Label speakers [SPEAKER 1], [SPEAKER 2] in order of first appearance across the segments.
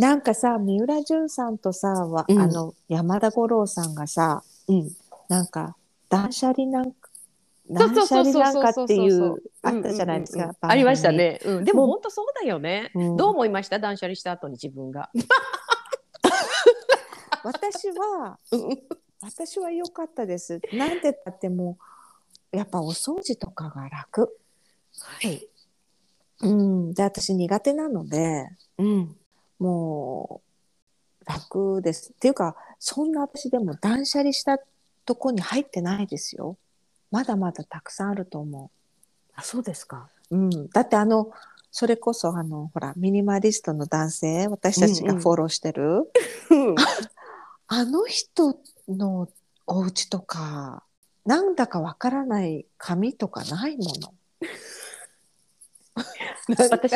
[SPEAKER 1] なんかさ三浦淳さんとさ、わ
[SPEAKER 2] うん
[SPEAKER 1] あの山田五郎さんがさ
[SPEAKER 2] うん。
[SPEAKER 1] なんか断捨離なんか
[SPEAKER 2] そう
[SPEAKER 1] 断捨
[SPEAKER 2] そうそう
[SPEAKER 1] 離なんかってい
[SPEAKER 2] そうそうそう
[SPEAKER 1] うあったじゃないですか、
[SPEAKER 2] うんうんうん
[SPEAKER 1] 番組
[SPEAKER 2] ありましたね。うん、でも
[SPEAKER 1] もう
[SPEAKER 2] 本当そうだよね。
[SPEAKER 1] うん
[SPEAKER 2] どう思いました？断捨離した後に自分が。
[SPEAKER 1] 私は
[SPEAKER 2] うん
[SPEAKER 1] 私は良かったですなんでだってもうやっぱお掃除とかが楽
[SPEAKER 2] はい。
[SPEAKER 1] うんで私苦手なので
[SPEAKER 2] うん。
[SPEAKER 1] もう楽です。っていうかそんな私でも断捨離したとこに入ってないですよ。まだまだたくさんあると思
[SPEAKER 2] あ、そうですか。
[SPEAKER 1] う、うん、だってあのそれこそあのほらミニマリストの男性私たちがフォローしてる、
[SPEAKER 2] うん。
[SPEAKER 1] あの人のお家とかなんだかわからない紙とかないもの。
[SPEAKER 2] 私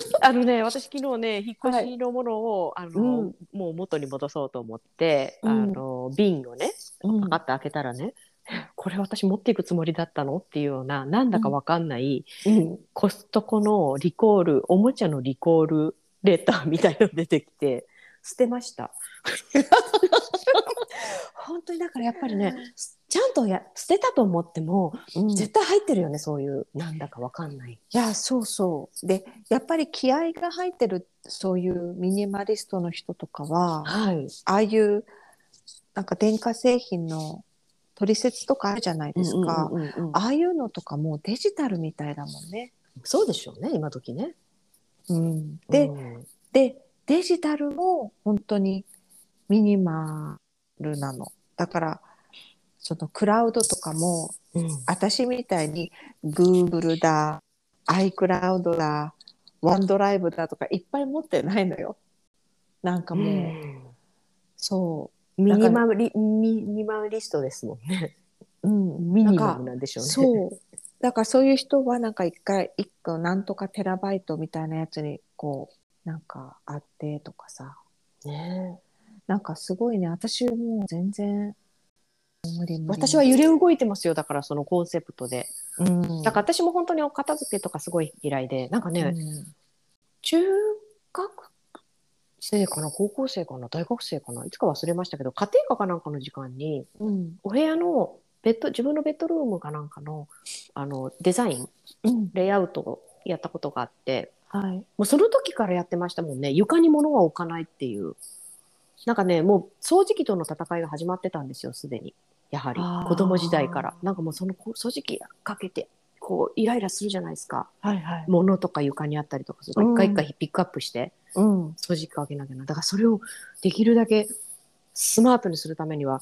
[SPEAKER 2] あのね、私昨日ね、引っ越しのものを、あの、
[SPEAKER 1] うん。
[SPEAKER 2] もう元に戻そうと思って、
[SPEAKER 1] うん。
[SPEAKER 2] あの瓶をね、
[SPEAKER 1] うん。
[SPEAKER 2] パカッと開けたらね。これ私持っていくつもりだったのっていうようななんだかわかんない、
[SPEAKER 1] うん。
[SPEAKER 2] コストコのリコールおもちゃのリコールレターみたいの出てきて捨てました。本当にだからやっぱりねちゃんとや捨てたと思っても
[SPEAKER 1] うん。
[SPEAKER 2] 絶対入ってるよねそういうなんだかわかんない。
[SPEAKER 1] いやそうそう。でやっぱり気合が入ってるそういうミニマリストの人とかは
[SPEAKER 2] はい。
[SPEAKER 1] ああいうなんか電化製品の取説とかあるじゃないですか、
[SPEAKER 2] うんうんうんうん
[SPEAKER 1] ああいうのとかもうデジタルみたいだもんね。
[SPEAKER 2] そうでしょうね今時ね。
[SPEAKER 1] うん、で,、
[SPEAKER 2] うん。
[SPEAKER 1] でデジタルも本当にミニマルなの。だからそのクラウドとかも
[SPEAKER 2] うん
[SPEAKER 1] 私みたいに Google だ iCloud だ OneDrive だとかいっぱい持ってないのよ。なんかもう、そう
[SPEAKER 2] ミニマリミニマリストですもんね
[SPEAKER 1] うん、
[SPEAKER 2] ミニマムなんでしょうね
[SPEAKER 1] そう。だからそういう人はなんか一回一個なんとかテラバイトみたいなやつにこうなんかあってとかさ。
[SPEAKER 2] ね
[SPEAKER 1] なんかすごいね私はもう全然無理無理。
[SPEAKER 2] 私は揺れ動いてますよだからそのコンセプトで。
[SPEAKER 1] うん。
[SPEAKER 2] だから私も本当にお片付けとかすごい嫌いでなんかね、
[SPEAKER 1] うん。
[SPEAKER 2] 中学生かな高校生かな大学生かないつか忘れましたけど家庭科かなんかの時間に
[SPEAKER 1] うん。
[SPEAKER 2] お部屋のベッド自分のベッドルームかなんかのあのデザイン
[SPEAKER 1] うん。
[SPEAKER 2] レイアウトをやったことがあって
[SPEAKER 1] はい。
[SPEAKER 2] もうその時からやってましたもんね。床に物は置かないっていう。なんかねもう掃除機との戦いが始まってたんですよすでに。やはり。子供時代から。なんかもうその掃除機かけてこうイライラするじゃないですか。
[SPEAKER 1] はいはい。
[SPEAKER 2] 物とか床にあったりとかすると
[SPEAKER 1] うん。
[SPEAKER 2] 一回一回ピックアップして
[SPEAKER 1] うん。
[SPEAKER 2] 掃除機かけなきゃな。だからそれをできるだけスマートにするためには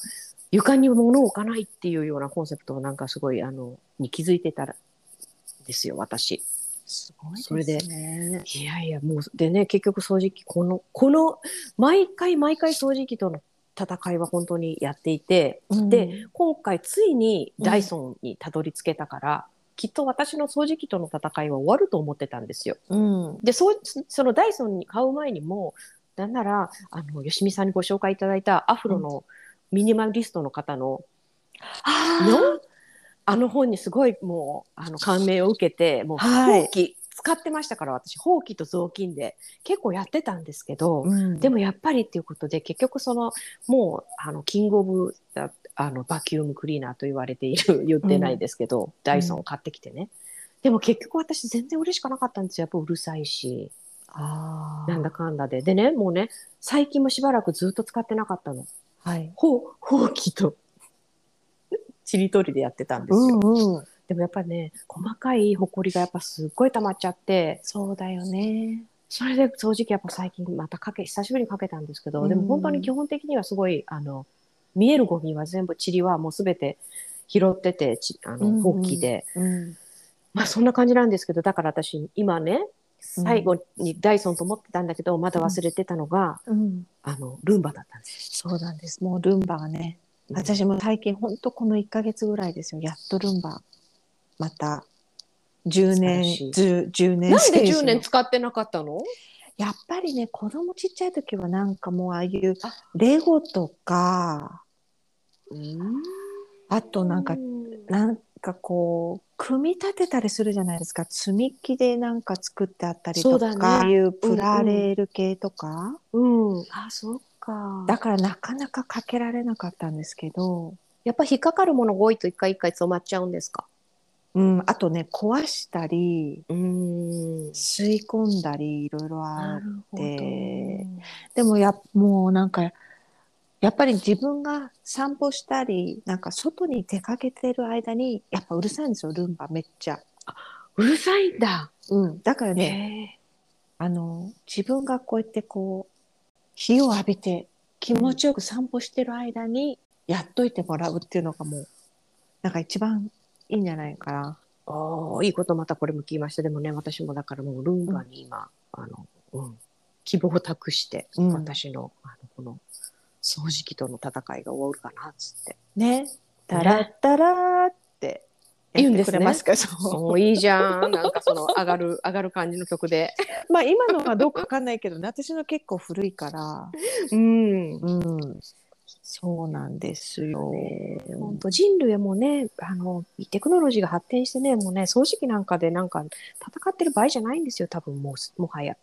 [SPEAKER 2] 床に物を置かないっていうようなコンセプトをなんかすごいあのに気づいてたらですよ私。
[SPEAKER 1] すごい
[SPEAKER 2] それでいやいやもうでね結局掃除機このこの毎回毎回掃除機との戦いは本当にやっていて、で今回ついにダイソンにたどり着けたから、きっと私の掃除機との戦いは終わると思ってたんですよ。
[SPEAKER 1] うん。
[SPEAKER 2] でそのダイソンに買う前にもなんならあの吉見さんにご紹介いただいたアフロのミニマリストの方の、
[SPEAKER 1] あ
[SPEAKER 2] のあの本にすごいもうあの感銘を受けてもう
[SPEAKER 1] はい。
[SPEAKER 2] ほうき使ってましたから私ほうきと雑巾で結構やってたんですけど、
[SPEAKER 1] うん。
[SPEAKER 2] でもやっぱりっていうことで結局そのもうあのキングオブだあのバキュームクリーナーと言われている言ってないですけど、ダイソンを買ってきてね、でも結局私全然嬉しくなかったんですよやっぱうるさいし
[SPEAKER 1] あー。
[SPEAKER 2] なんだかんだで。でねもうね最近もしばらくずっと使ってなかったの。
[SPEAKER 1] はい。
[SPEAKER 2] ほうほうきとちりとりでやってたんですよ、
[SPEAKER 1] うんうん。
[SPEAKER 2] でもやっぱりね細かいほこりがやっぱすっごい溜まっちゃって。
[SPEAKER 1] そうだよね。
[SPEAKER 2] それで掃除機やっぱ最近またかけ久しぶりにかけたんですけど、
[SPEAKER 1] うん。
[SPEAKER 2] でも本当に基本的にはすごいあの見えるゴミは全部塵はもうすべて拾っててちあの
[SPEAKER 1] うんうん。
[SPEAKER 2] ほ
[SPEAKER 1] うん。
[SPEAKER 2] まあそんな感じなんですけどだから私今ね最後にダイソンと思ってたんだけど、まだ忘れてたのが、
[SPEAKER 1] うん。
[SPEAKER 2] あのルンバだったんです
[SPEAKER 1] そうなんです。もうルンバがね
[SPEAKER 2] よ。
[SPEAKER 1] 私も最近ほんとこの1ヶ月ぐらいですよ。やっとルンバ。また10年
[SPEAKER 2] 素晴らしい。
[SPEAKER 1] 10, 10年
[SPEAKER 2] なんで
[SPEAKER 1] 選手の。
[SPEAKER 2] 10年使ってなかったの？
[SPEAKER 1] やっぱりね子供ちっちゃい時はなんかもうああいうレゴとかあとなんかなんかこう組み立てたりするじゃないですか。積み木でなんか作ってあったりとか、
[SPEAKER 2] ね。
[SPEAKER 1] いうプラレール系とか、
[SPEAKER 2] うん。あ、そっか。
[SPEAKER 1] だからなかなかかけられなかったんですけど、
[SPEAKER 2] やっぱ引っかかるものが多いと一回一回染まっちゃうんですか？
[SPEAKER 1] うん、あとね壊したり
[SPEAKER 2] うん。
[SPEAKER 1] 吸い込んだりいろいろある
[SPEAKER 2] なるほど。
[SPEAKER 1] ででもやもうなんかやっぱり自分が散歩したりなんか外に出かけてる間にやっぱうるさいんですよルンバめっちゃ。
[SPEAKER 2] うるさいんだ。
[SPEAKER 1] うん、だからね、
[SPEAKER 2] ね。
[SPEAKER 1] あの自分がこうやってこう日を浴びて気持ちよく散歩してる間にやっといてもらうっていうのがもうなんか一番いいんじゃないかな。
[SPEAKER 2] ああ、いいことまたこれも聞きました。でもね、私もだからもうルンバに今、あの、うん、希望を託して、
[SPEAKER 1] うん
[SPEAKER 2] 私の、あの、この、掃除機との戦いが終わるかな、つって。
[SPEAKER 1] ね。タラッタラーって
[SPEAKER 2] 言うんですね
[SPEAKER 1] そう
[SPEAKER 2] いいじゃん。なんかその、上がる、上がる感じの曲で。
[SPEAKER 1] まあ今のはどうかわかんないけどね私の結構古いから。
[SPEAKER 2] うん。
[SPEAKER 1] うん。そうなんですよ。
[SPEAKER 2] 本当人類はもうね、あの、テクノロジーが発展してね、もうね、掃除機なんかでなんか戦ってる場合じゃないんですよ、多分もう、もはや。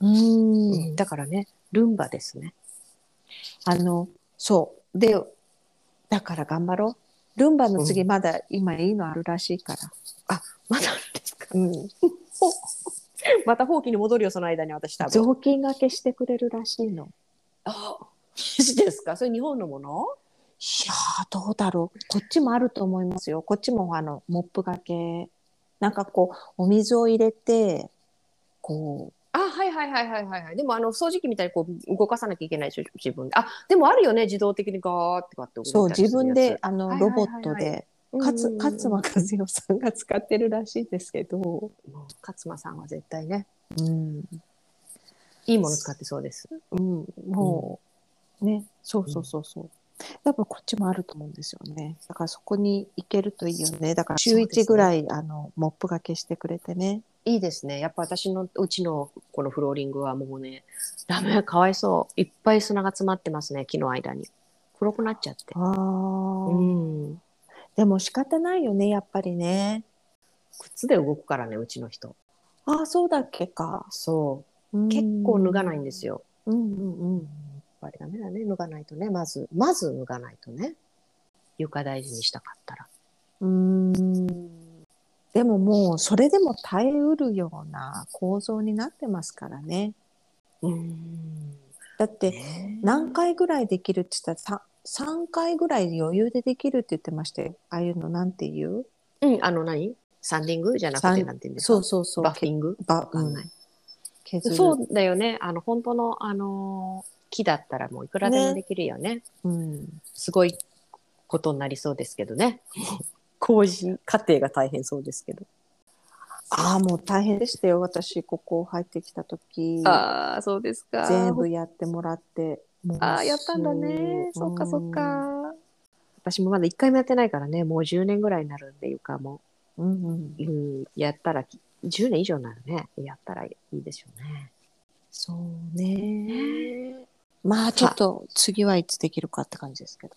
[SPEAKER 1] うん
[SPEAKER 2] うんだからね、ルンバですね。
[SPEAKER 1] あの、そう。で、だから頑張ろう。ルンバの次まだ今いいのあるらしいから。
[SPEAKER 2] まだあるんですか？
[SPEAKER 1] うん。
[SPEAKER 2] また放棄に戻るよ、その間に私多分。
[SPEAKER 1] 雑巾がけしてくれるらしいの。
[SPEAKER 2] あ、マジですか？それ日本のもの？
[SPEAKER 1] いやー、どうだろう。こっちもあると思いますよ。こっちもあの、モップがけ。なんかこう、お水を入れて、こ
[SPEAKER 2] あ、はいはいはいはいはいはい。でもあの掃除機みたいにこう動かさなきゃいけないでしょ、自分で。あ、でもあるよね、自動的にガーってこうやって
[SPEAKER 1] そう、自分で、あの、ロボットで、勝間和代さんが使ってるらしいですけど、
[SPEAKER 2] 勝間さんは絶対ね、
[SPEAKER 1] うん、
[SPEAKER 2] いいもの使ってそうです。
[SPEAKER 1] うん、もう、ね、そうそうそうそう。やっぱこっちもあると思うんですよね。だからそこに行けるといいよね。だから週
[SPEAKER 2] そうですね
[SPEAKER 1] 1ぐらい、あの、モップがけしてくれてね。
[SPEAKER 2] いいですね。やっぱ私のうちのこのフローリングはもうね、ダメ、かわいそう。いっぱい砂が詰まってますね、木の間に。黒くなっちゃって。
[SPEAKER 1] ああ、
[SPEAKER 2] うん。
[SPEAKER 1] でも仕方ないよね、やっぱりね。
[SPEAKER 2] 靴で動くからね、うちの人。
[SPEAKER 1] ああ、そうだっけか。
[SPEAKER 2] そう。結構脱がないんです
[SPEAKER 1] よ。
[SPEAKER 2] よ。
[SPEAKER 1] うんうんうん。
[SPEAKER 2] やっぱりダメだね、脱がないとね。まず、まず脱がないとね。床大事にしたかったら。
[SPEAKER 1] うーんでももうそれでも耐えうるような構造になってますからね。
[SPEAKER 2] うん。
[SPEAKER 1] だって何回ぐらいできるって言った？ら 3, 3回ぐらい余裕でできるって言ってましたよ。ああいうのなんて言う？
[SPEAKER 2] うん、あの何？サンディング？じゃなくてなんて言うんですか？
[SPEAKER 1] そうそうそう。
[SPEAKER 2] バッフィング？
[SPEAKER 1] ば
[SPEAKER 2] わかんない。
[SPEAKER 1] 削る。
[SPEAKER 2] そうだよね。あの、本当の、あのー木だったらもういくらでもできるよね。
[SPEAKER 1] うん。
[SPEAKER 2] すごいことになりそうですけどね。工事過程が大変そうですけど。
[SPEAKER 1] ああ、もう大変でしたよ。私、ここ入ってきた時
[SPEAKER 2] ああ、そうですか。
[SPEAKER 1] 全部やってもらって。
[SPEAKER 2] ああ、やったんだね。
[SPEAKER 1] す
[SPEAKER 2] そっかそっ。か。私もまだ一回もやってないからね、もう10年ぐらいになるんで、床も。
[SPEAKER 1] うんうん。
[SPEAKER 2] うん、やったら、10年以上になるね。やったらいいでしょうね。
[SPEAKER 1] そうね。まあちょっと次はいつできるかって感じですけど。